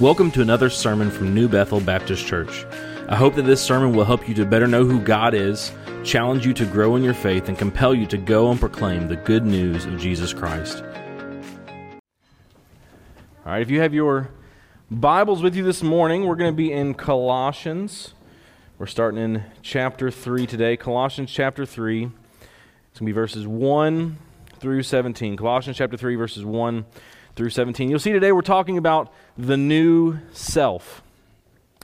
Welcome to another sermon from New Bethel Baptist Church. I hope that this sermon will help you to better know who God is, challenge you to grow in your faith, and compel you to go and proclaim the good news of Jesus Christ. All right, if you have your Bibles with you this morning, we're going to be in Colossians. We're starting in chapter 3 today. Colossians chapter 3. It's going to be verses 1 through 17. Colossians chapter 3, verses 1 through 17. You'll see today we're talking about the new self.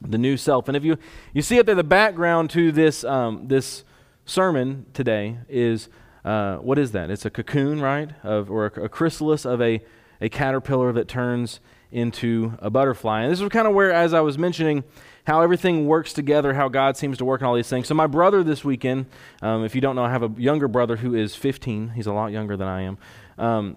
The new self. And if you, you see up there, the background to this, um, this sermon today is uh, what is that? It's a cocoon, right? Of, or a, a chrysalis of a, a caterpillar that turns into a butterfly. And this is kind of where, as I was mentioning, how everything works together, how God seems to work in all these things. So, my brother this weekend, um, if you don't know, I have a younger brother who is 15. He's a lot younger than I am. Um,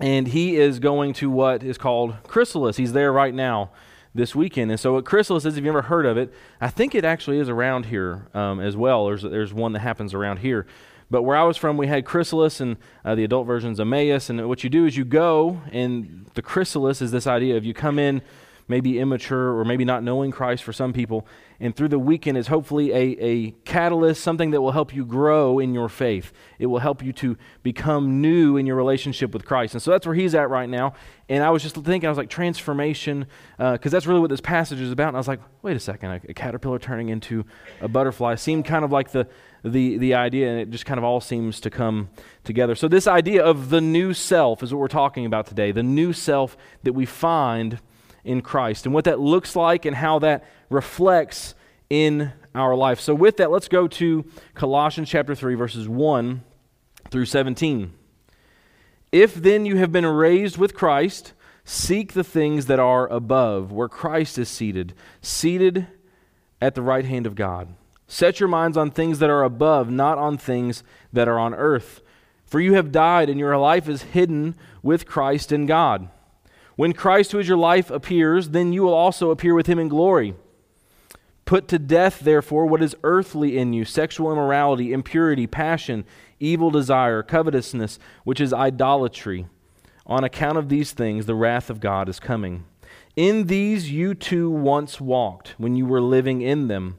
and he is going to what is called Chrysalis. He's there right now this weekend. And so, what Chrysalis is, if you've ever heard of it, I think it actually is around here um, as well. There's, there's one that happens around here. But where I was from, we had Chrysalis and uh, the adult version's Emmaus. And what you do is you go, and the Chrysalis is this idea of you come in maybe immature or maybe not knowing Christ for some people. And through the weekend is hopefully a, a catalyst, something that will help you grow in your faith. It will help you to become new in your relationship with Christ. And so that's where he's at right now. And I was just thinking, I was like, transformation, because uh, that's really what this passage is about. And I was like, wait a second, a, a caterpillar turning into a butterfly seemed kind of like the, the, the idea, and it just kind of all seems to come together. So, this idea of the new self is what we're talking about today the new self that we find in Christ and what that looks like and how that reflects in our life. So, with that, let's go to Colossians chapter 3, verses 1 through 17. If then you have been raised with Christ, seek the things that are above, where Christ is seated, seated at the right hand of God. Set your minds on things that are above, not on things that are on earth. For you have died, and your life is hidden with Christ in God. When Christ, who is your life, appears, then you will also appear with him in glory. Put to death, therefore, what is earthly in you sexual immorality, impurity, passion, evil desire, covetousness, which is idolatry. On account of these things, the wrath of God is coming. In these you too once walked when you were living in them.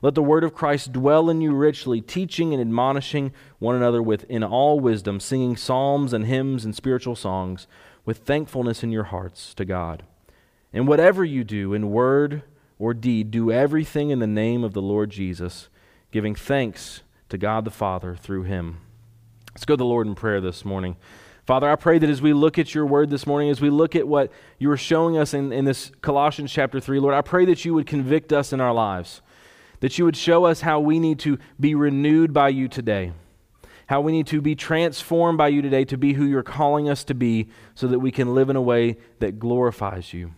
Let the word of Christ dwell in you richly, teaching and admonishing one another with in all wisdom, singing psalms and hymns and spiritual songs, with thankfulness in your hearts to God. And whatever you do, in word or deed, do everything in the name of the Lord Jesus, giving thanks to God the Father through him. Let's go to the Lord in prayer this morning. Father, I pray that as we look at your word this morning, as we look at what you are showing us in, in this Colossians chapter 3, Lord, I pray that you would convict us in our lives, that you would show us how we need to be renewed by you today, how we need to be transformed by you today to be who you're calling us to be so that we can live in a way that glorifies you.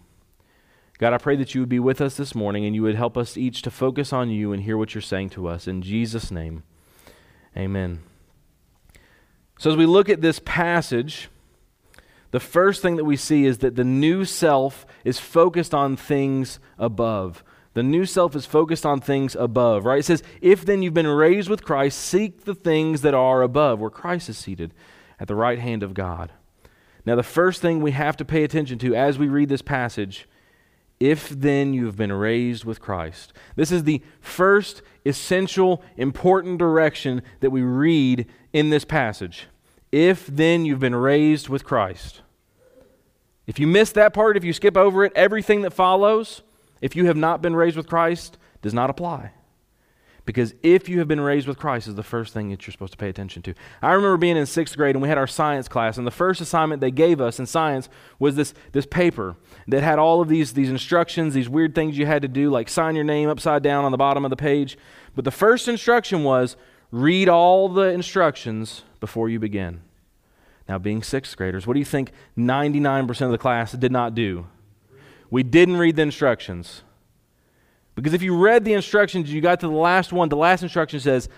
God, I pray that you would be with us this morning and you would help us each to focus on you and hear what you're saying to us. In Jesus' name, amen. So, as we look at this passage, the first thing that we see is that the new self is focused on things above. The new self is focused on things above, right? It says, If then you've been raised with Christ, seek the things that are above, where Christ is seated at the right hand of God. Now, the first thing we have to pay attention to as we read this passage if then you have been raised with Christ. This is the first essential, important direction that we read in this passage. If then you've been raised with Christ. If you miss that part, if you skip over it, everything that follows, if you have not been raised with Christ, does not apply. Because if you have been raised with Christ, is the first thing that you're supposed to pay attention to. I remember being in sixth grade and we had our science class, and the first assignment they gave us in science was this, this paper that had all of these, these instructions, these weird things you had to do, like sign your name upside down on the bottom of the page. But the first instruction was read all the instructions before you begin. Now, being sixth graders, what do you think 99% of the class did not do? We didn't read the instructions. Because if you read the instructions, you got to the last one, the last instruction says,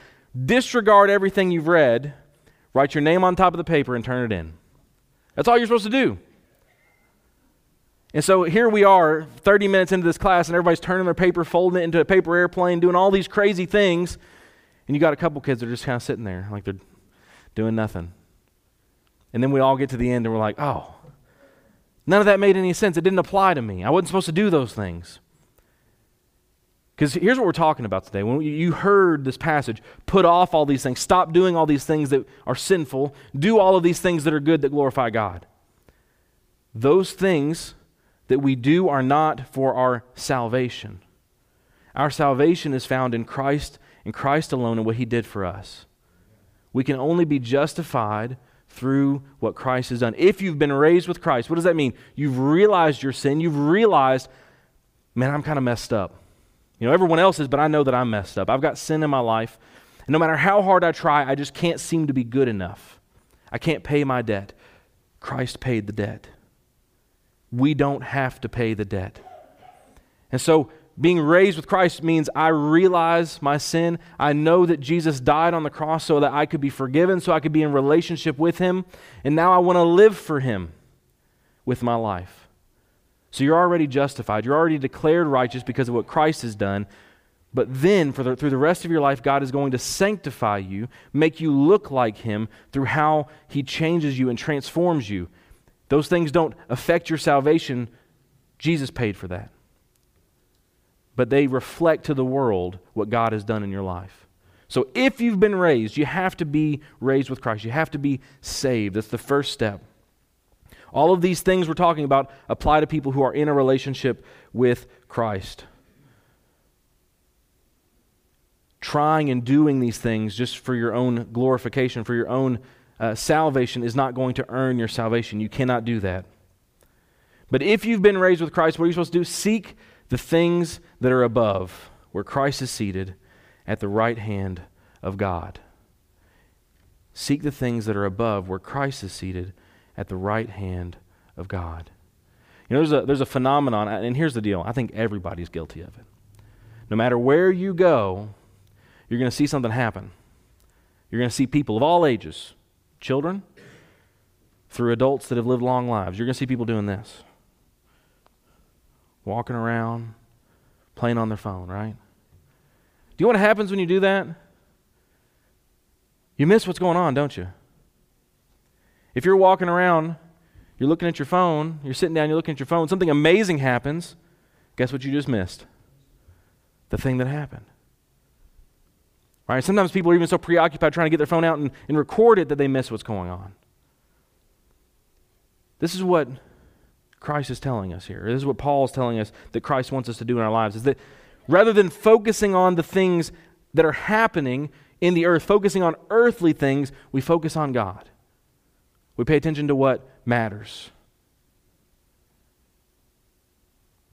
disregard everything you've read, write your name on top of the paper, and turn it in. That's all you're supposed to do. And so here we are, 30 minutes into this class, and everybody's turning their paper, folding it into a paper airplane, doing all these crazy things. And you got a couple kids that are just kind of sitting there, like they're doing nothing. And then we all get to the end and we're like, oh, none of that made any sense. It didn't apply to me. I wasn't supposed to do those things. Because here's what we're talking about today. When you heard this passage, put off all these things, stop doing all these things that are sinful, do all of these things that are good that glorify God. Those things that we do are not for our salvation. Our salvation is found in Christ and Christ alone and what He did for us. We can only be justified through what Christ has done. If you've been raised with Christ, what does that mean? You've realized your sin. You've realized, man, I'm kind of messed up. You know, everyone else is, but I know that I'm messed up. I've got sin in my life. And no matter how hard I try, I just can't seem to be good enough. I can't pay my debt. Christ paid the debt. We don't have to pay the debt. And so, being raised with Christ means I realize my sin. I know that Jesus died on the cross so that I could be forgiven, so I could be in relationship with Him. And now I want to live for Him with my life. So you're already justified. You're already declared righteous because of what Christ has done. But then, for the, through the rest of your life, God is going to sanctify you, make you look like Him through how He changes you and transforms you. Those things don't affect your salvation. Jesus paid for that. But they reflect to the world what God has done in your life. So if you've been raised, you have to be raised with Christ. You have to be saved. That's the first step. All of these things we're talking about apply to people who are in a relationship with Christ. Trying and doing these things just for your own glorification, for your own uh, salvation, is not going to earn your salvation. You cannot do that. But if you've been raised with Christ, what are you supposed to do? Seek the things that are above, where Christ is seated at the right hand of God. Seek the things that are above, where Christ is seated at the right hand of God. You know, there's a, there's a phenomenon, and here's the deal I think everybody's guilty of it. No matter where you go, you're going to see something happen. You're going to see people of all ages, children, through adults that have lived long lives. You're going to see people doing this walking around, playing on their phone, right? Do you know what happens when you do that? You miss what's going on, don't you? If you're walking around, you're looking at your phone, you're sitting down, you're looking at your phone, something amazing happens, guess what you just missed? The thing that happened. Right? Sometimes people are even so preoccupied trying to get their phone out and, and record it that they miss what's going on. This is what Christ is telling us here. This is what Paul is telling us that Christ wants us to do in our lives is that rather than focusing on the things that are happening in the earth, focusing on earthly things, we focus on God. We pay attention to what matters.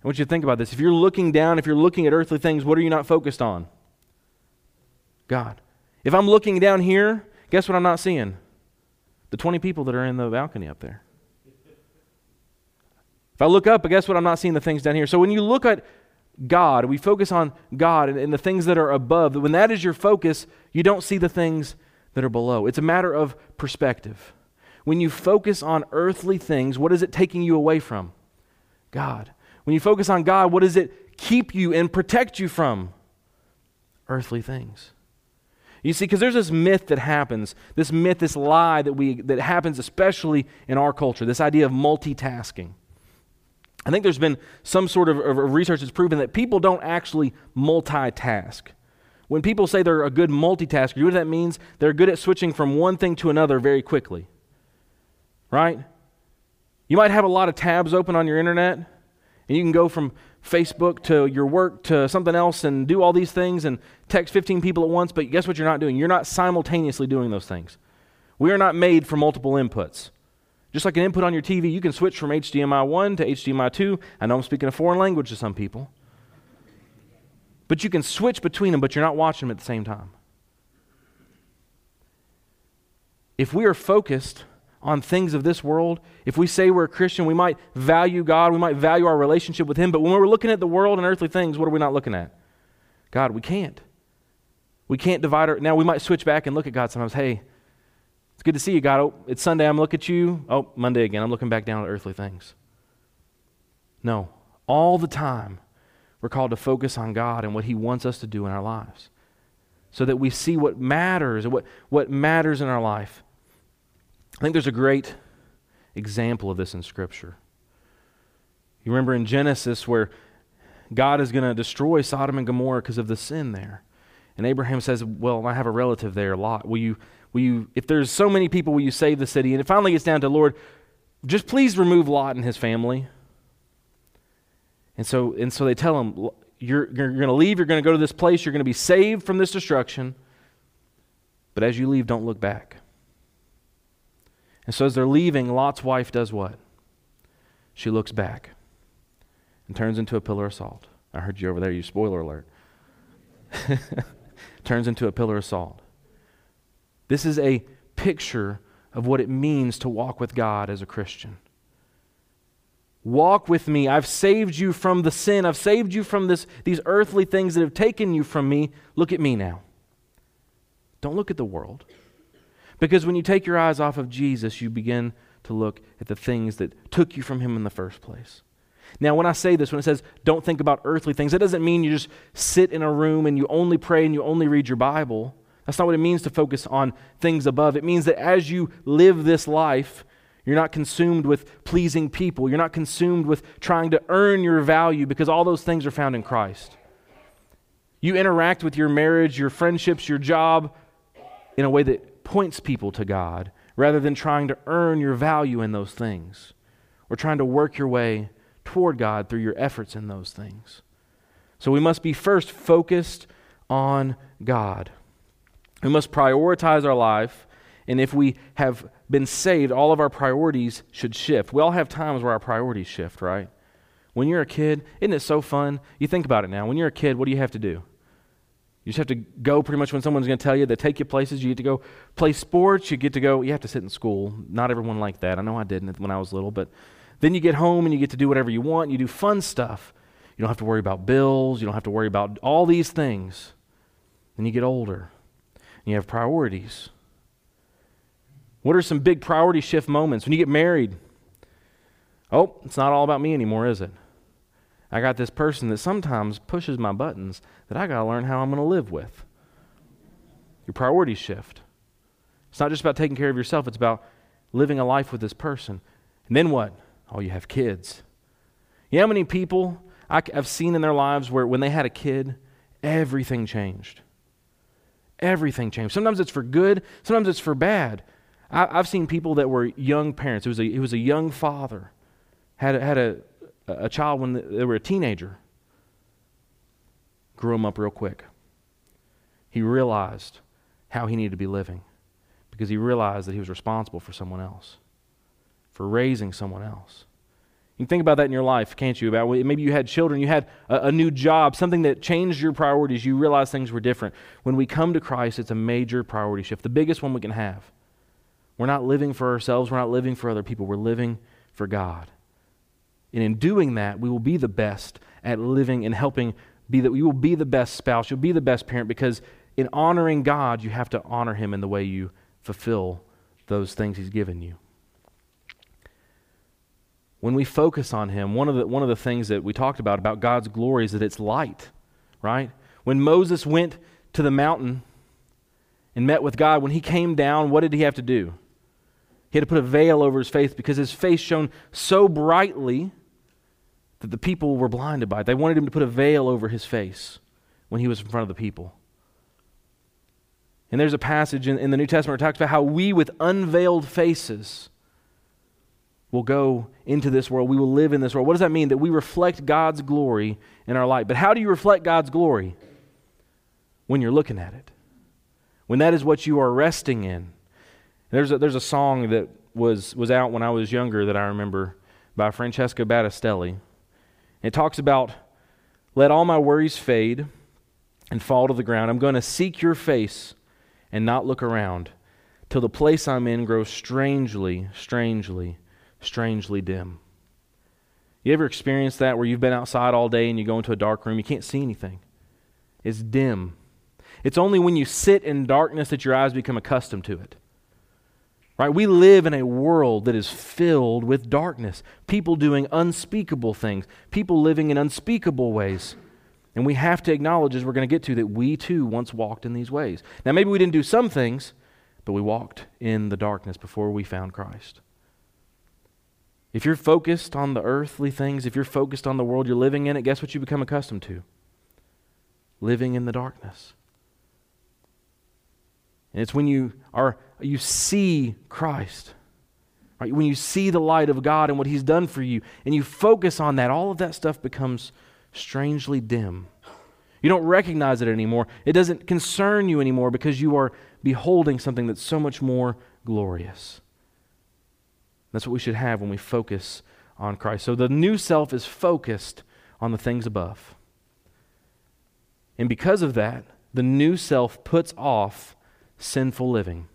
I want you to think about this. If you're looking down, if you're looking at earthly things, what are you not focused on? God. If I'm looking down here, guess what I'm not seeing? The 20 people that are in the balcony up there. If I look up, guess what? I'm not seeing the things down here. So when you look at God, we focus on God and, and the things that are above. When that is your focus, you don't see the things that are below. It's a matter of perspective. When you focus on earthly things, what is it taking you away from? God. When you focus on God, what does it keep you and protect you from? Earthly things. You see, because there's this myth that happens, this myth, this lie that, we, that happens especially in our culture, this idea of multitasking. I think there's been some sort of, of research that's proven that people don't actually multitask. When people say they're a good multitasker, you know what that means? They're good at switching from one thing to another very quickly right? You might have a lot of tabs open on your internet, and you can go from Facebook to your work to something else and do all these things and text 15 people at once, but guess what you're not doing? You're not simultaneously doing those things. We are not made for multiple inputs. Just like an input on your TV, you can switch from HDMI 1 to HDMI 2. I know I'm speaking a foreign language to some people. But you can switch between them, but you're not watching them at the same time. If we are focused on things of this world, if we say we're a Christian, we might value God, we might value our relationship with Him, but when we're looking at the world and earthly things, what are we not looking at? God, we can't. We can't divide our. Now, we might switch back and look at God sometimes. Hey, it's good to see you, God. Oh, it's Sunday, I'm looking at you. Oh, Monday again, I'm looking back down at earthly things. No, all the time, we're called to focus on God and what He wants us to do in our lives so that we see what matters and what, what matters in our life. I think there's a great example of this in Scripture. You remember in Genesis where God is going to destroy Sodom and Gomorrah because of the sin there. And Abraham says, Well, I have a relative there, Lot. Will you, will you, if there's so many people, will you save the city? And it finally gets down to, Lord, just please remove Lot and his family. And so, and so they tell him, You're, you're going to leave, you're going to go to this place, you're going to be saved from this destruction. But as you leave, don't look back. And so as they're leaving, Lot's wife does what? She looks back and turns into a pillar of salt. I heard you over there, you spoiler alert. turns into a pillar of salt. This is a picture of what it means to walk with God as a Christian. Walk with me. I've saved you from the sin. I've saved you from this, these earthly things that have taken you from me. Look at me now. Don't look at the world. Because when you take your eyes off of Jesus, you begin to look at the things that took you from Him in the first place. Now, when I say this, when it says don't think about earthly things, that doesn't mean you just sit in a room and you only pray and you only read your Bible. That's not what it means to focus on things above. It means that as you live this life, you're not consumed with pleasing people. You're not consumed with trying to earn your value because all those things are found in Christ. You interact with your marriage, your friendships, your job in a way that points people to God rather than trying to earn your value in those things or trying to work your way toward God through your efforts in those things. So we must be first focused on God. We must prioritize our life, and if we have been saved, all of our priorities should shift. We all have times where our priorities shift, right? When you're a kid, isn't it so fun? You think about it now. When you're a kid, what do you have to do? You just have to go pretty much when someone's going to tell you they take you places. You get to go play sports. You get to go. You have to sit in school. Not everyone like that. I know I didn't when I was little, but then you get home and you get to do whatever you want. You do fun stuff. You don't have to worry about bills. You don't have to worry about all these things. Then you get older and you have priorities. What are some big priority shift moments? When you get married, oh, it's not all about me anymore, is it? I got this person that sometimes pushes my buttons that I got to learn how I'm going to live with. Your priorities shift. It's not just about taking care of yourself, it's about living a life with this person. And then what? Oh, you have kids. You know how many people I've seen in their lives where when they had a kid, everything changed? Everything changed. Sometimes it's for good, sometimes it's for bad. I, have seen people that were young parents. It was a, it was a young father, had a, had a, a child when they were a teenager, grew him up real quick. He realized how he needed to be living because he realized that he was responsible for someone else, for raising someone else. You can think about that in your life, can't you? About maybe you had children, you had a, a, new job, something that changed your priorities. You realized things were different. When we come to Christ, it's a major priority shift, the biggest one we can have. We're not living for ourselves, we're not living for other people, we're living for God. And in doing that, we will be the best at living and helping be that you will be the best spouse, you'll be the best parent because in honoring God, you have to honor him in the way you fulfill those things he's given you. When we focus on him, one of the one of the things that we talked about about God's glory is that it's light, right? When Moses went to the mountain and met with God, when he came down, what did he have to do? He had to put a veil over his face because his face shone so brightly that the people were blinded by it. They wanted him to put a veil over his face when he was in front of the people. And there's a passage in, in the New Testament where it talks about how we, with unveiled faces, will go into this world. We will live in this world. What does that mean? That we reflect God's glory in our light. But how do you reflect God's glory? When you're looking at it, when that is what you are resting in. There's a, there's a song that was, was out when I was younger that I remember by Francesca Battistelli. It talks about, let all my worries fade and fall to the ground. I'm going to seek your face and not look around till the place I'm in grows strangely, strangely, strangely dim. You ever experienced that where you've been outside all day and you go into a dark room, you can't see anything? It's dim. It's only when you sit in darkness that your eyes become accustomed to it. Right? We live in a world that is filled with darkness. People doing unspeakable things, people living in unspeakable ways. And we have to acknowledge, as we're going to get to, that we too once walked in these ways. Now, maybe we didn't do some things, but we walked in the darkness before we found Christ. If you're focused on the earthly things, if you're focused on the world you're living in it, guess what you become accustomed to? Living in the darkness. And it's when you are you see Christ. Right? When you see the light of God and what he's done for you and you focus on that, all of that stuff becomes strangely dim. You don't recognize it anymore. It doesn't concern you anymore because you are beholding something that's so much more glorious. That's what we should have when we focus on Christ. So the new self is focused on the things above. And because of that, the new self puts off sinful living.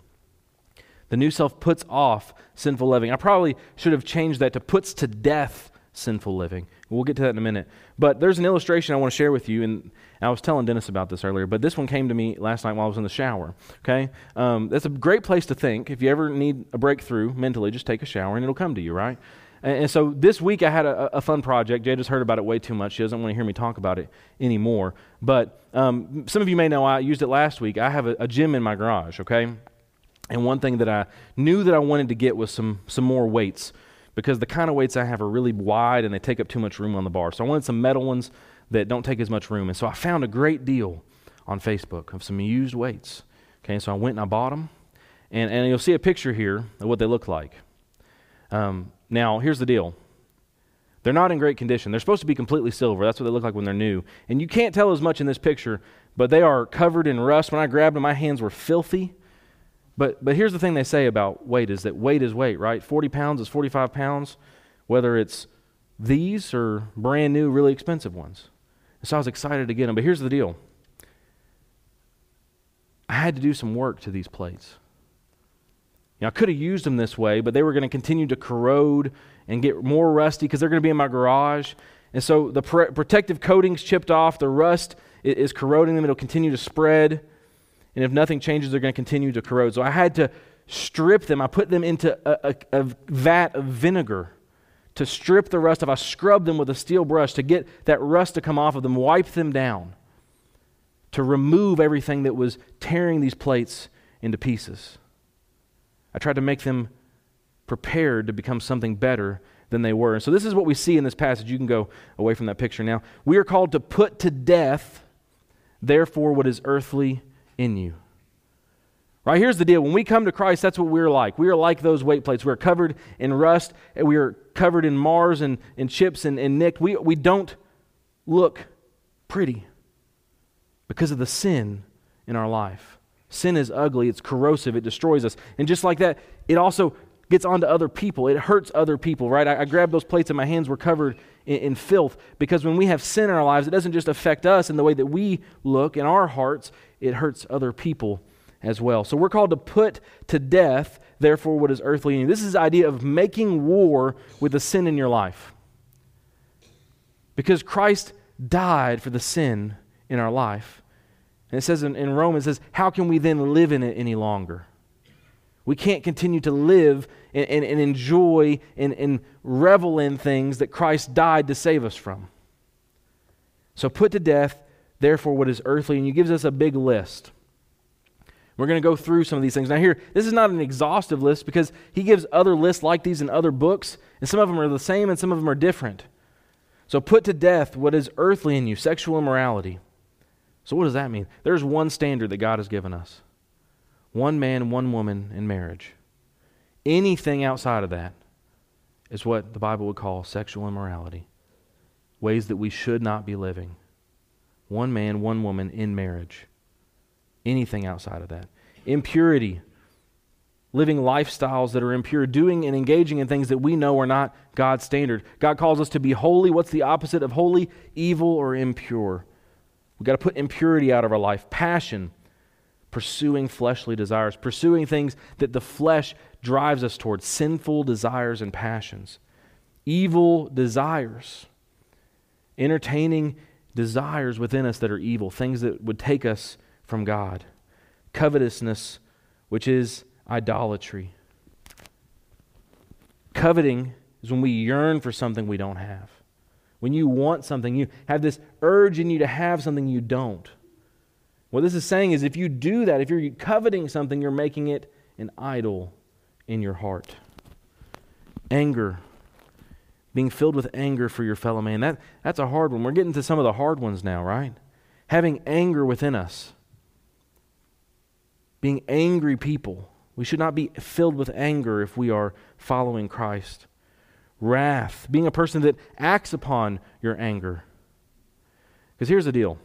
The new self puts off sinful living. I probably should have changed that to puts to death sinful living. We'll get to that in a minute. But there's an illustration I want to share with you, and I was telling Dennis about this earlier, but this one came to me last night while I was in the shower. Okay? Um, that's a great place to think. If you ever need a breakthrough mentally, just take a shower and it'll come to you, right? And, and so this week I had a, a, fun project. Jade has heard about it way too much. She doesn't want to hear me talk about it anymore. But um, some of you may know I used it last week. I have a, a gym in my garage, okay? And one thing that I knew that I wanted to get was some, some more weights because the kind of weights I have are really wide and they take up too much room on the bar. So I wanted some metal ones that don't take as much room. And so I found a great deal on Facebook of some used weights. Okay, so I went and I bought them. And, and you'll see a picture here of what they look like. Um, now, here's the deal they're not in great condition. They're supposed to be completely silver. That's what they look like when they're new. And you can't tell as much in this picture, but they are covered in rust. When I grabbed them, my hands were filthy. But, but here's the thing they say about weight is that weight is weight, right? 40 pounds is 45 pounds, whether it's these or brand new, really expensive ones. so I was excited to get them. But here's the deal I had to do some work to these plates. You know, I could have used them this way, but they were going to continue to corrode and get more rusty because they're going to be in my garage. And so the pr- protective coating's chipped off, the rust is corroding them, it'll continue to spread. And if nothing changes, they're going to continue to corrode. So I had to strip them. I put them into a, a, a vat of vinegar to strip the rust off. I scrubbed them with a steel brush to get that rust to come off of them, wipe them down, to remove everything that was tearing these plates into pieces. I tried to make them prepared to become something better than they were. And so this is what we see in this passage. You can go away from that picture now. We are called to put to death, therefore, what is earthly in you. Right, here's the deal. When we come to Christ, that's what we're like. We are like those weight plates. We're covered in rust, we are covered in Mars and, and chips and, and nicked. We, we don't look pretty because of the sin in our life. Sin is ugly, it's corrosive, it destroys us. And just like that, it also gets onto other people. It hurts other people, right? I, I grabbed those plates and my hands were covered in, in, filth because when we have sin in our lives, it doesn't just affect us in the way that we look in our hearts, it hurts other people as well. So we're called to put to death, therefore, what is earthly you. This is the idea of making war with the sin in your life. Because Christ died for the sin in our life. And it says in, in Romans, it says, how can we then live in it any longer? We can't continue to live and, and, and enjoy and, and revel in things that Christ died to save us from. So put to death, therefore, what is earthly. And he gives us a big list. We're going to go through some of these things. Now, here, this is not an exhaustive list because he gives other lists like these in other books, and some of them are the same and some of them are different. So, put to death what is earthly in you sexual immorality. So, what does that mean? There's one standard that God has given us one man, one woman in marriage. Anything outside of that is what the Bible would call sexual immorality, ways that we should not be living. One man, one woman in marriage. Anything outside of that. Impurity, living lifestyles that are impure, doing and engaging in things that we know are not God's standard. God calls us to be holy. What's the opposite of holy? Evil or impure. We've got to put impurity out of our life. Passion, pursuing fleshly desires, pursuing things that the flesh drives us towards, sinful desires and passions. Evil desires, entertaining desires within us that are evil, things that would take us from God. Covetousness, which is idolatry. Coveting is when we yearn for something we don't have. When you want something, you have this urge in you to have something you don't. What this is saying is if you do that, if you're coveting something, you're making it an idol in your heart. Anger, being filled with anger for your fellow man, that, that's a hard one. We're getting to some of the hard ones now, right? Having anger within us, being angry people. We should not be filled with anger if we are following Christ. Wrath, being a person that acts upon your anger. Because here's the deal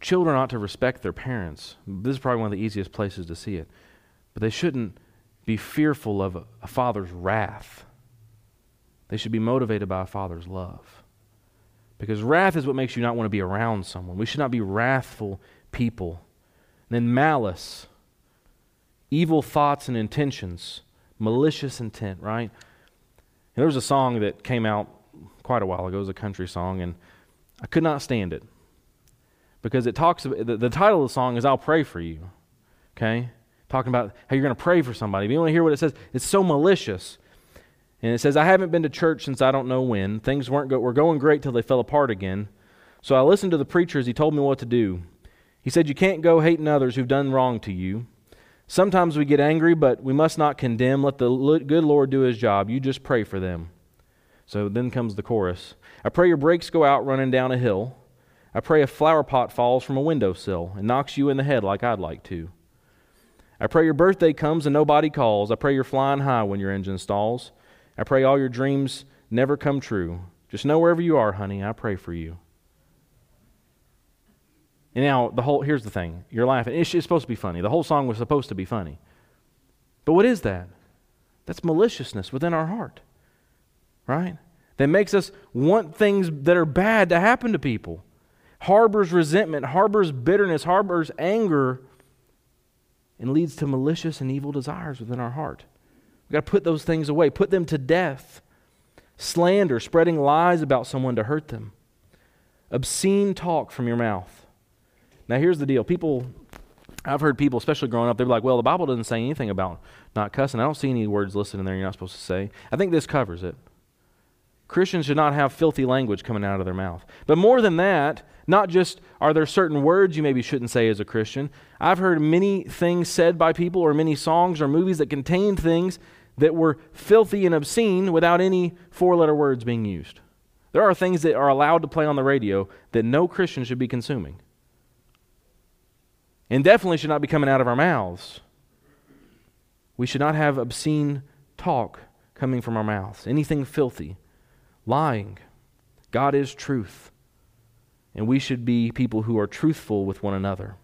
children ought to respect their parents. This is probably one of the easiest places to see it. But they shouldn't be fearful of a, a father's wrath. They should be motivated by a father's love. Because wrath is what makes you not want to be around someone. We should not be wrathful people. And then malice, evil thoughts and intentions, malicious intent, right? And there was a song that came out quite a while ago. It was a country song, and I could not stand it because it talks about the, the title of the song is I'll Pray for You. Okay? Talking about how you're going to pray for somebody. If you want to hear what it says, it's so malicious. And it says, I haven't been to church since I don't know when. Things weren't go- were going great till they fell apart again. So I listened to the preacher as he told me what to do. He said, You can't go hating others who've done wrong to you. Sometimes we get angry, but we must not condemn. Let the good Lord do his job. You just pray for them. So then comes the chorus I pray your brakes go out running down a hill. I pray a flower pot falls from a windowsill and knocks you in the head like I'd like to. I pray your birthday comes and nobody calls. I pray you're flying high when your engine stalls. I pray all your dreams never come true. Just know wherever you are, honey, I pray for you. And now the whole here's the thing. You're laughing. It's, it's supposed to be funny. The whole song was supposed to be funny. But what is that? That's maliciousness within our heart. Right? That makes us want things that are bad to happen to people harbors resentment, harbors bitterness, harbors anger, and leads to malicious and evil desires within our heart. Got to put those things away, put them to death. Slander, spreading lies about someone to hurt them. Obscene talk from your mouth. Now, here's the deal. People, I've heard people, especially growing up, they're like, well, the Bible doesn't say anything about not cussing. I don't see any words listed in there you're not supposed to say. I think this covers it. Christians should not have filthy language coming out of their mouth. But more than that, not just are there certain words you maybe shouldn't say as a Christian. I've heard many things said by people, or many songs or movies that contained things that were filthy and obscene without any four letter words being used. There are things that are allowed to play on the radio that no Christian should be consuming. And definitely should not be coming out of our mouths. We should not have obscene talk coming from our mouths, anything filthy, lying. God is truth and we should be people who are truthful with one another.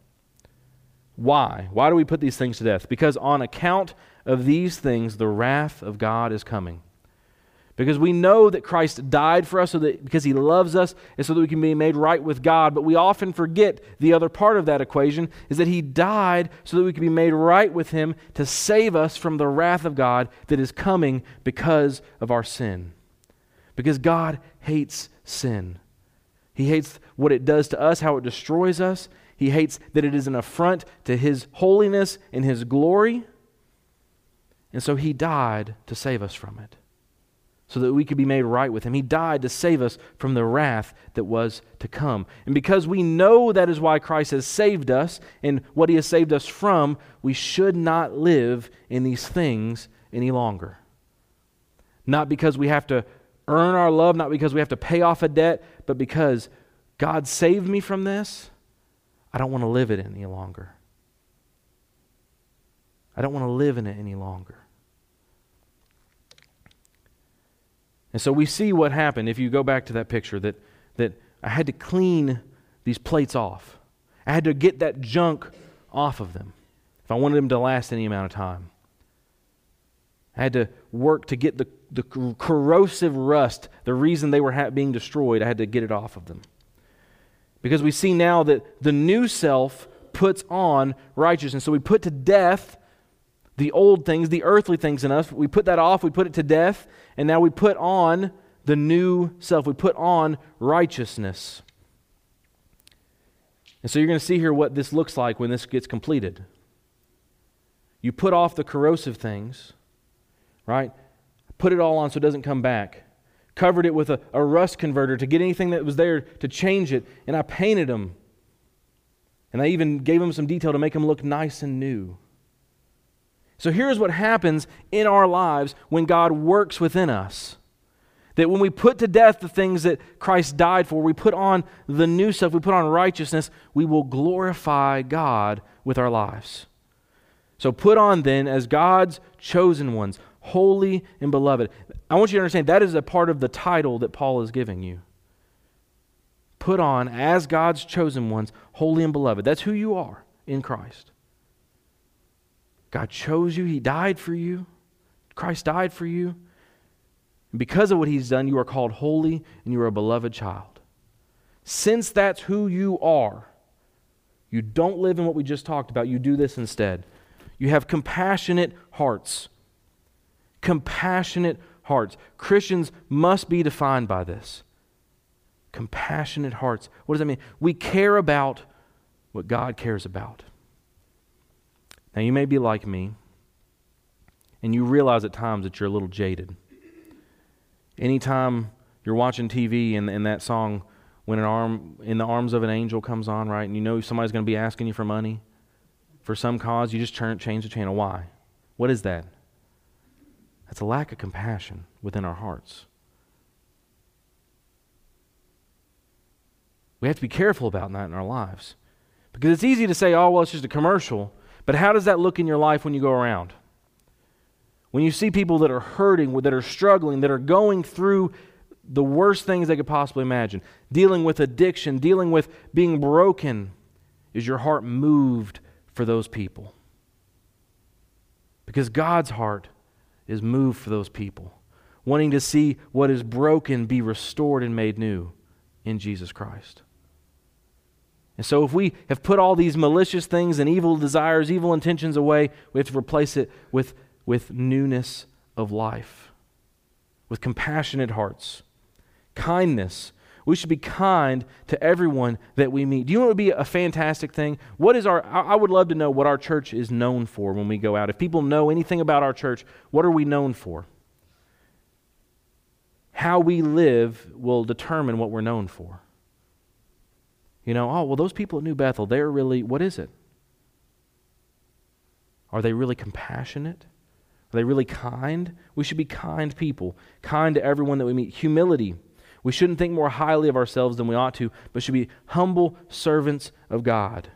Why? Why do we put these things to death? Because on account of these things, the wrath of God is coming. Because we know that Christ died for us so that because he loves us and so that we can be made right with God, but we often forget the other part of that equation is that he died so that we can be made right with him to save us from the wrath of God that is coming because of our sin. Because God hates sin. He hates what it does to us, how it destroys us. He hates that it is an affront to His holiness and His glory. And so He died to save us from it, so that we could be made right with Him. He died to save us from the wrath that was to come. And because we know that is why Christ has saved us and what He has saved us from, we should not live in these things any longer. Not because we have to earn our love, not because we have to pay off a debt, but because God saved me from this, I don't want to live it any longer. I don't want to live in it any longer. And so we see what happened if you go back to that picture that, that I had to clean these plates off. I had to get that junk off of them if I wanted them to last any amount of time. I had to work to get the, the corrosive rust, the reason they were ha- being destroyed, I had to get it off of them. Because we see now that the new self puts on righteousness. So we put to death the old things, the earthly things in us. We put that off, we put it to death, and now we put on the new self. We put on righteousness. And so you're going to see here what this looks like when this gets completed. You put off the corrosive things, right? Put it all on so it doesn't come back. Covered it with a, a rust converter to get anything that was there to change it. And I painted them. And I even gave them some detail to make them look nice and new. So here's what happens in our lives when God works within us. That when we put to death the things that Christ died for, we put on the new stuff, we put on righteousness, we will glorify God with our lives. So put on then as God's chosen ones, holy and beloved. I want you to understand that is a part of the title that Paul is giving you. Put on as God's chosen ones, holy and beloved. That's who you are in Christ. God chose you, He died for you. Christ died for you. Because of what He's done, you are called holy and you are a beloved child. Since that's who you are, you don't live in what we just talked about, you do this instead. You have compassionate hearts. Compassionate hearts. Christians must be defined by this. Compassionate hearts. What does that mean? We care about what God cares about. Now, you may be like me, and you realize at times that you're a little jaded. Anytime you're watching TV and, and that song, when an arm in the arms of an angel comes on, right, and you know somebody's going to be asking you for money, for some cause, you just turn, change the channel. Why? What is that? That's a lack of compassion within our hearts. We have to be careful about that in our lives. Because it's easy to say, oh, well, it's just a commercial. But how does that look in your life when you go around? When you see people that are hurting, that are struggling, that are going through the worst things they could possibly imagine, dealing with addiction, dealing with being broken, is your heart moved for those people. Because God's heart is moved for those people, wanting to see what is broken be restored and made new in Jesus Christ. And so, if we have put all these malicious things and evil desires, evil intentions away, we have to replace it with, with newness of life, with compassionate hearts, kindness, we should be kind to everyone that we meet. Do you want to be a fantastic thing? What is our, I would love to know what our church is known for when we go out. If people know anything about our church, what are we known for? How we live will determine what we're known for. You know, oh, well, those people at New Bethel, they're really, what is it? Are they really compassionate? Are they really kind? We should be kind people, kind to everyone that we meet. Humility. We shouldn't think more highly of ourselves than we ought to, but should be humble servants of God.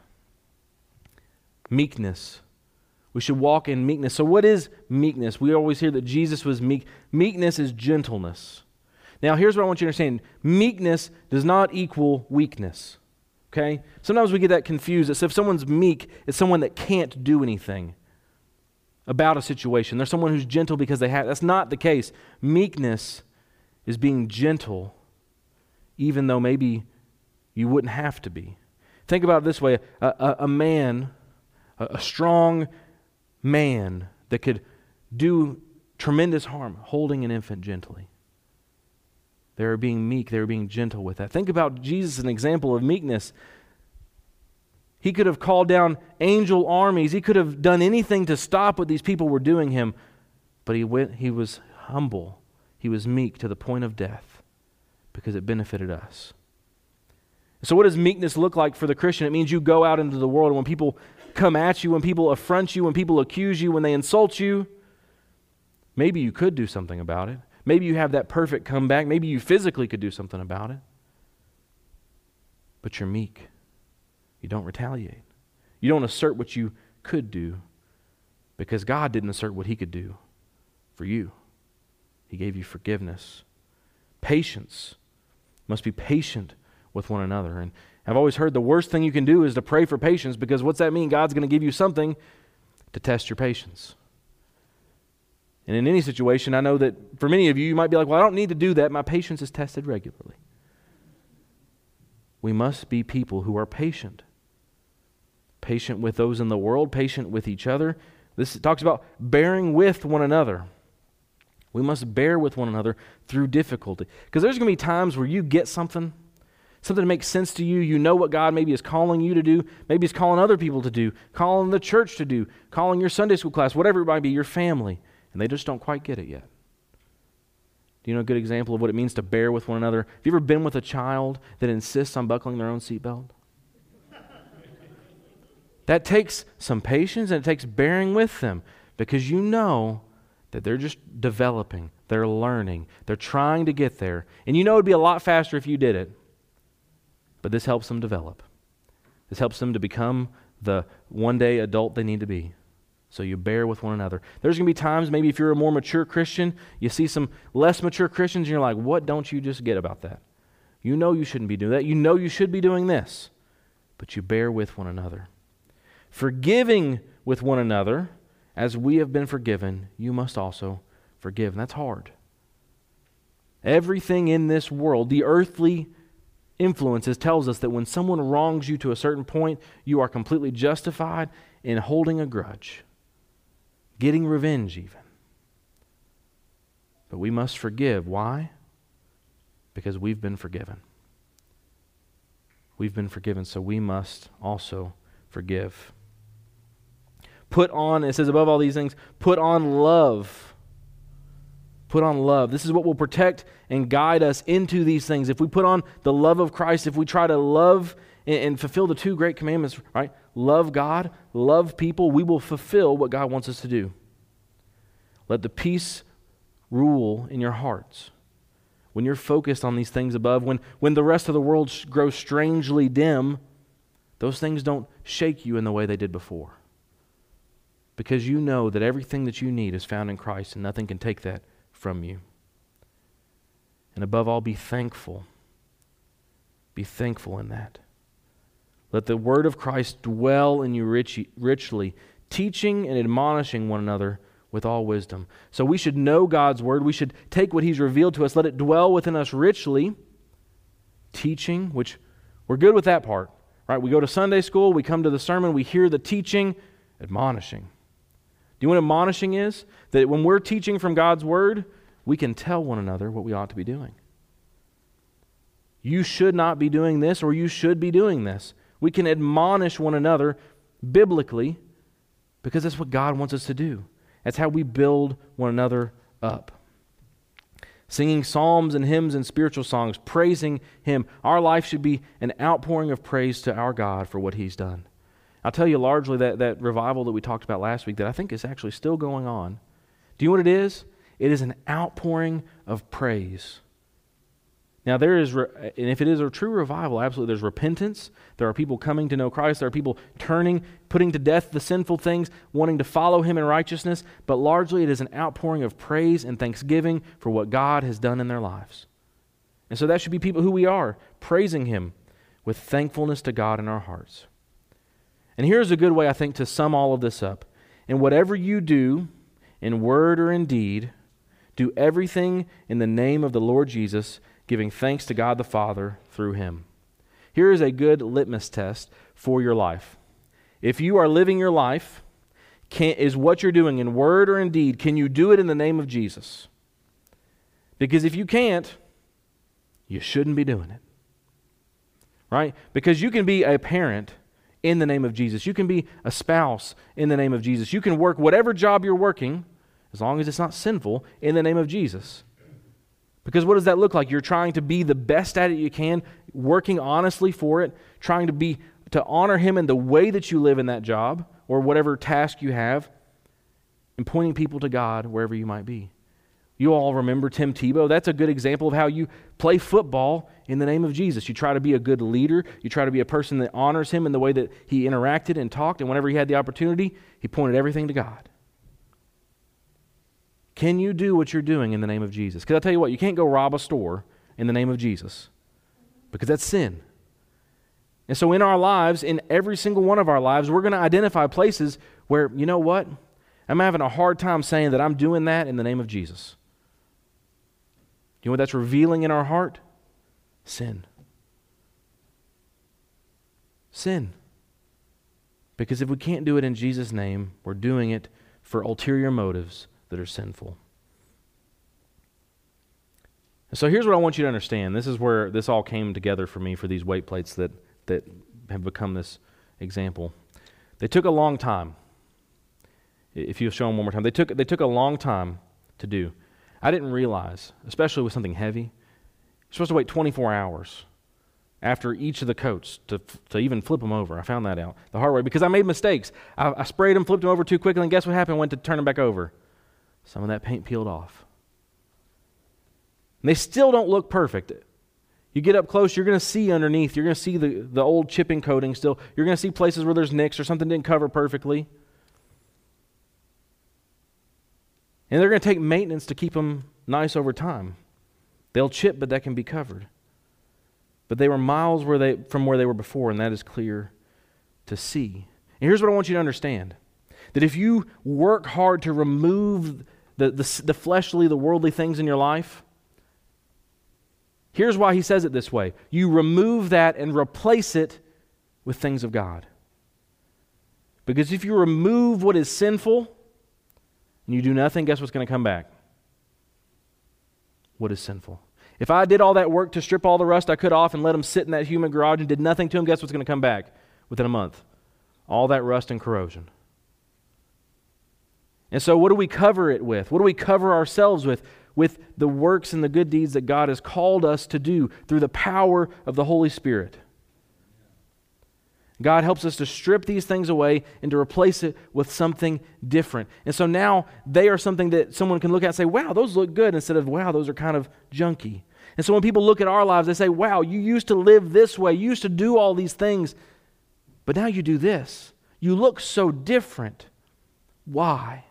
Meekness. We should walk in meekness. So, what is meekness? We always hear that Jesus was meek. Meekness is gentleness. Now, here's what I want you to understand meekness does not equal weakness. Okay? Sometimes we get that confused. It's if someone's meek, it's someone that can't do anything about a situation. They're someone who's gentle because they have. That's not the case. Meekness is being gentle, even though maybe you wouldn't have to be. Think about it this way a, a, a man, a, a strong man that could do tremendous harm, holding an infant gently. They are being meek, they are being gentle with that. Think about Jesus, an example of meekness. He could have called down angel armies. He could have done anything to stop what these people were doing him, but he went he was humble he was meek to the point of death because it benefited us. So, what does meekness look like for the Christian? It means you go out into the world, when people come at you, when people affront you, when people accuse you, when they insult you, maybe you could do something about it. Maybe you have that perfect comeback. Maybe you physically could do something about it. But you're meek. You don't retaliate. You don't assert what you could do because God didn't assert what He could do for you. He gave you forgiveness Patience. Must be patient with one another. And I've always heard the worst thing you can do is to pray for patience because what's that mean? God's going to give you something to test your patience. And in any situation, I know that for many of you, you might be like, well, I don't need to do that. My patience is tested regularly. We must be people who are patient. Patient with those in the world, patient with each other. This talks about bearing with one another. We must bear with one another through difficulty. Because there's going to be times where you get something, something that makes sense to you. You know what God maybe is calling you to do. Maybe He's calling other people to do, calling the church to do, calling your Sunday school class, whatever it might be, your family. And they just don't quite get it yet. Do you know a good example of what it means to bear with one another? Have you ever been with a child that insists on buckling their own seatbelt? that takes some patience and it takes bearing with them because you know that they're just developing, they're learning, they're trying to get there. And you know it'd be a lot faster if you did it. But this helps them develop. This helps them to become the one day adult they need to be. So you bear with one another. There's going to be times, maybe if you're a more mature Christian, you see some less mature Christians, and you're like, what don't you just get about that? You know you shouldn't be doing that. You know you should be doing this. But you bear with one another. Forgiving with one another as we have been forgiven, you must also forgive. And that's hard. Everything in this world, the earthly influences, tells us that when someone wrongs you to a certain point, you are completely justified in holding a grudge, getting revenge, even. But we must forgive. Why? Because we've been forgiven. We've been forgiven, so we must also forgive. Put on, it says above all these things, put on love. Put on love. This is what will protect and guide us into these things. If we put on the love of Christ, if we try to love and, and fulfill the two great commandments, right? Love God, love people, we will fulfill what God wants us to do. Let the peace rule in your hearts. When you're focused on these things above, when, when the rest of the world grows strangely dim, those things don't shake you in the way they did before because you know that everything that you need is found in Christ and nothing can take that from you. And above all, be thankful. Be thankful in that. Let the word of Christ dwell in you rich, richly, teaching and admonishing one another with all wisdom. So we should know God's word. We should take what He's revealed to us, let it dwell within us richly, teaching, which we're good with that part, right? We go to Sunday school, we come to the sermon, we hear the teaching, admonishing. You know what admonishing is? That when we're teaching from God's word, we can tell one another what we ought to be doing. You should not be doing this, or you should be doing this. We can admonish one another biblically because that's what God wants us to do. That's how we build one another up. Singing psalms and hymns and spiritual songs, praising Him. Our life should be an outpouring of praise to our God for what He's done. I'll tell you largely that, that revival that we talked about last week that I think is actually still going on. Do you know what it is? It is an outpouring of praise. Now, there is, re- and if it is a true revival, absolutely, there's repentance. There are people coming to know Christ. There are people turning, putting to death the sinful things, wanting to follow Him in righteousness. But largely, it is an outpouring of praise and thanksgiving for what God has done in their lives. And so that should be people who we are, praising Him with thankfulness to God in our hearts. And here's a good way, I think, to sum all of this up. And whatever you do, in word or in deed, do everything in the name of the Lord Jesus, giving thanks to God the Father through him. Here is a good litmus test for your life. If you are living your life, can, is what you're doing in word or in deed, can you do it in the name of Jesus? Because if you can't, you shouldn't be doing it. Right? Because you can be a parent in the name of Jesus. You can be a spouse in the name of Jesus. You can work whatever job you're working, as long as it's not sinful, in the name of Jesus. Because what does that look like? You're trying to be the best at it you can, working honestly for it, trying to be to honor him in the way that you live in that job or whatever task you have, and pointing people to God wherever you might be. You all remember Tim Tebow. That's a good example of how you play football in the name of Jesus. You try to be a good leader. You try to be a person that honors him in the way that he interacted and talked. And whenever he had the opportunity, he pointed everything to God. Can you do what you're doing in the name of Jesus? Because I'll tell you what, you can't go rob a store in the name of Jesus because that's sin. And so, in our lives, in every single one of our lives, we're going to identify places where, you know what? I'm having a hard time saying that I'm doing that in the name of Jesus. You know what that's revealing in our heart? Sin. Sin. Because if we can't do it in Jesus' name, we're doing it for ulterior motives that are sinful. So here's what I want you to understand. This is where this all came together for me for these weight plates that, that have become this example. They took a long time. If you show them one more time, they took, they took a long time to do. I didn't realize, especially with something heavy, you're supposed to wait 24 hours after each of the coats to, to even flip them over. I found that out the hard way because I made mistakes. I, I sprayed them, flipped them over too quickly, and guess what happened? I went to turn them back over. Some of that paint peeled off. And they still don't look perfect. You get up close, you're going to see underneath, you're going to see the, the old chipping coating still. You're going to see places where there's nicks or something didn't cover perfectly. And they're going to take maintenance to keep them nice over time. They'll chip, but that can be covered. But they were miles where they, from where they were before, and that is clear to see. And here's what I want you to understand that if you work hard to remove the, the, the fleshly, the worldly things in your life, here's why he says it this way you remove that and replace it with things of God. Because if you remove what is sinful and you do nothing, guess what's going to come back? What is sinful? If I did all that work to strip all the rust I could off and let them sit in that human garage and did nothing to them, guess what's going to come back within a month? All that rust and corrosion. And so, what do we cover it with? What do we cover ourselves with? With the works and the good deeds that God has called us to do through the power of the Holy Spirit. God helps us to strip these things away and to replace it with something different. And so now they are something that someone can look at and say, wow, those look good, instead of, wow, those are kind of junky. And so when people look at our lives, they say, wow, you used to live this way, you used to do all these things, but now you do this. You look so different. Why?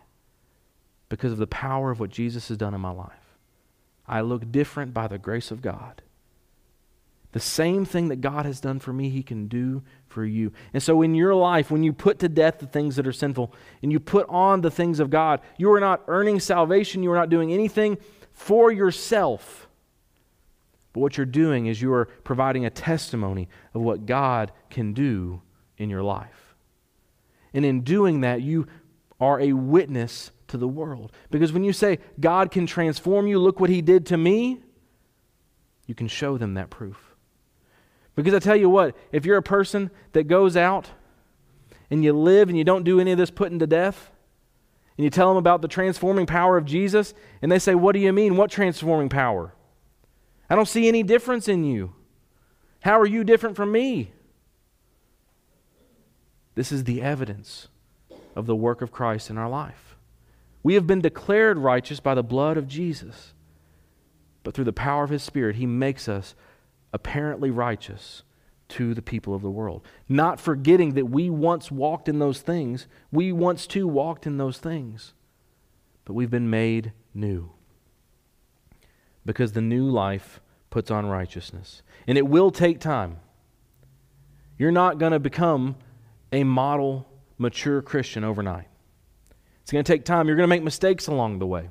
Because of the power of what Jesus has done in my life. I look different by the grace of God. The same thing that God has done for me, He can do for you. And so, in your life, when you put to death the things that are sinful and you put on the things of God, you are not earning salvation. You are not doing anything for yourself. But what you're doing is you are providing a testimony of what God can do in your life. And in doing that, you are a witness to the world. Because when you say, God can transform you, look what He did to me, you can show them that proof. Because I tell you what, if you're a person that goes out and you live and you don't do any of this putting to death, and you tell them about the transforming power of Jesus, and they say, What do you mean? What transforming power? I don't see any difference in you. How are you different from me? This is the evidence of the work of Christ in our life. We have been declared righteous by the blood of Jesus, but through the power of His Spirit, He makes us apparently righteous to the people of the world. Not forgetting that we once walked in those things, we once too walked in those things, but we've been made new. Because the new life puts on righteousness. And it will take time. You're not going to become a model, mature Christian overnight. It's going to take time. You're going to make mistakes along the way.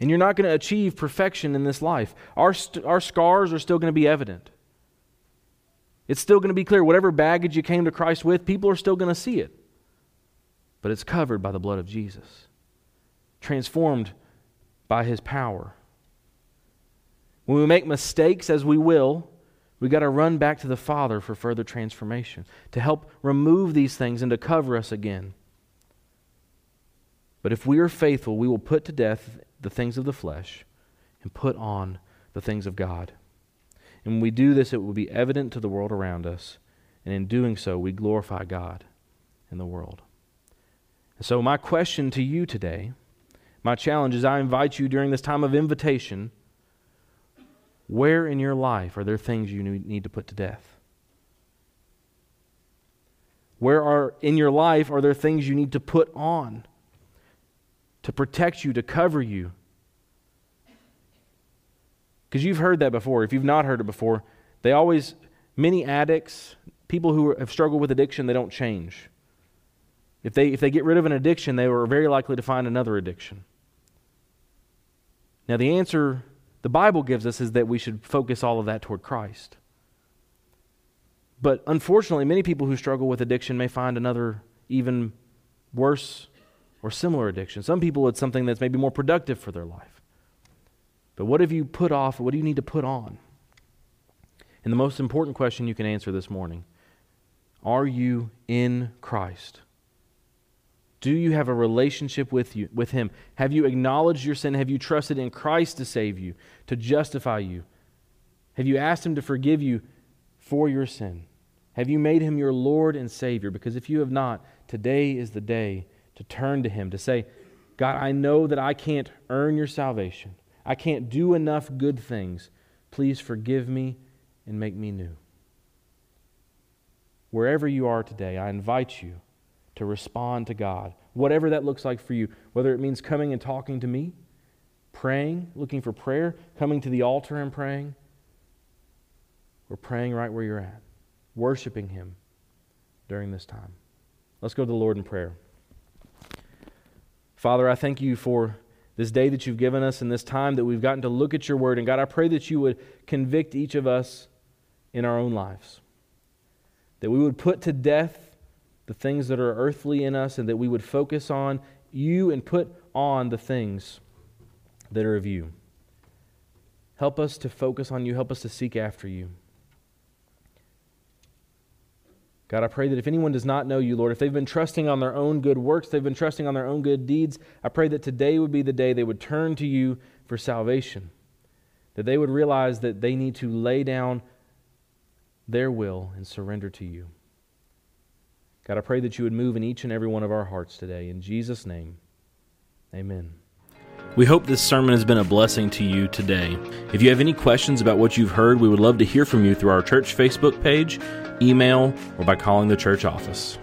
And you're not going to achieve perfection in this life. Our, st- our scars are still going to be evident. It's still going to be clear. Whatever baggage you came to Christ with, people are still going to see it. But it's covered by the blood of Jesus, transformed by his power. When we make mistakes, as we will, we've got to run back to the Father for further transformation, to help remove these things and to cover us again. But if we are faithful, we will put to death the things of the flesh and put on the things of God. And when we do this, it will be evident to the world around us. And in doing so, we glorify God in the world. And so, my question to you today, my challenge is I invite you during this time of invitation where in your life are there things you need to put to death? Where are in your life are there things you need to put on? To protect you, to cover you. Because you've heard that before. If you've not heard it before, they always, many addicts, people who have struggled with addiction, they don't change. If they, if they get rid of an addiction, they are very likely to find another addiction. Now, the answer the Bible gives us is that we should focus all of that toward Christ. But unfortunately, many people who struggle with addiction may find another even worse or similar addiction. Some people, it's something that's maybe more productive for their life. But what have you put off? What do you need to put on? And the most important question you can answer this morning are you in Christ? Do you have a relationship with you with him? Have you acknowledged your sin? Have you trusted in Christ to save you, to justify you? Have you asked him to forgive you for your sin? Have you made him your Lord and Savior? Because if you have not, today is the day to turn to him, to say, God, I know that I can't earn your salvation. I can't do enough good things. Please forgive me and make me new. Wherever you are today, I invite you to respond to God, whatever that looks like for you, whether it means coming and talking to me, praying, looking for prayer, coming to the altar and praying, or praying right where you're at, worshiping Him during this time. Let's go to the Lord in prayer. Father, I thank you for this day that you've given us and this time that we've gotten to look at your word. And God, I pray that you would convict each of us in our own lives, that we would put to death the things that are earthly in us, and that we would focus on you and put on the things that are of you. Help us to focus on you. Help us to seek after you. God, I pray that if anyone does not know you, Lord, if they've been trusting on their own good works, they've been trusting on their own good deeds, I pray that today would be the day they would turn to you for salvation. That they would realize that they need to lay down their will and surrender to you. God, I pray that you would move in each and every one of our hearts today. In Jesus' name, amen. We hope this sermon has been a blessing to you today. If you have any questions about what you've heard, we would love to hear from you through our church Facebook page, email, or by calling the church office.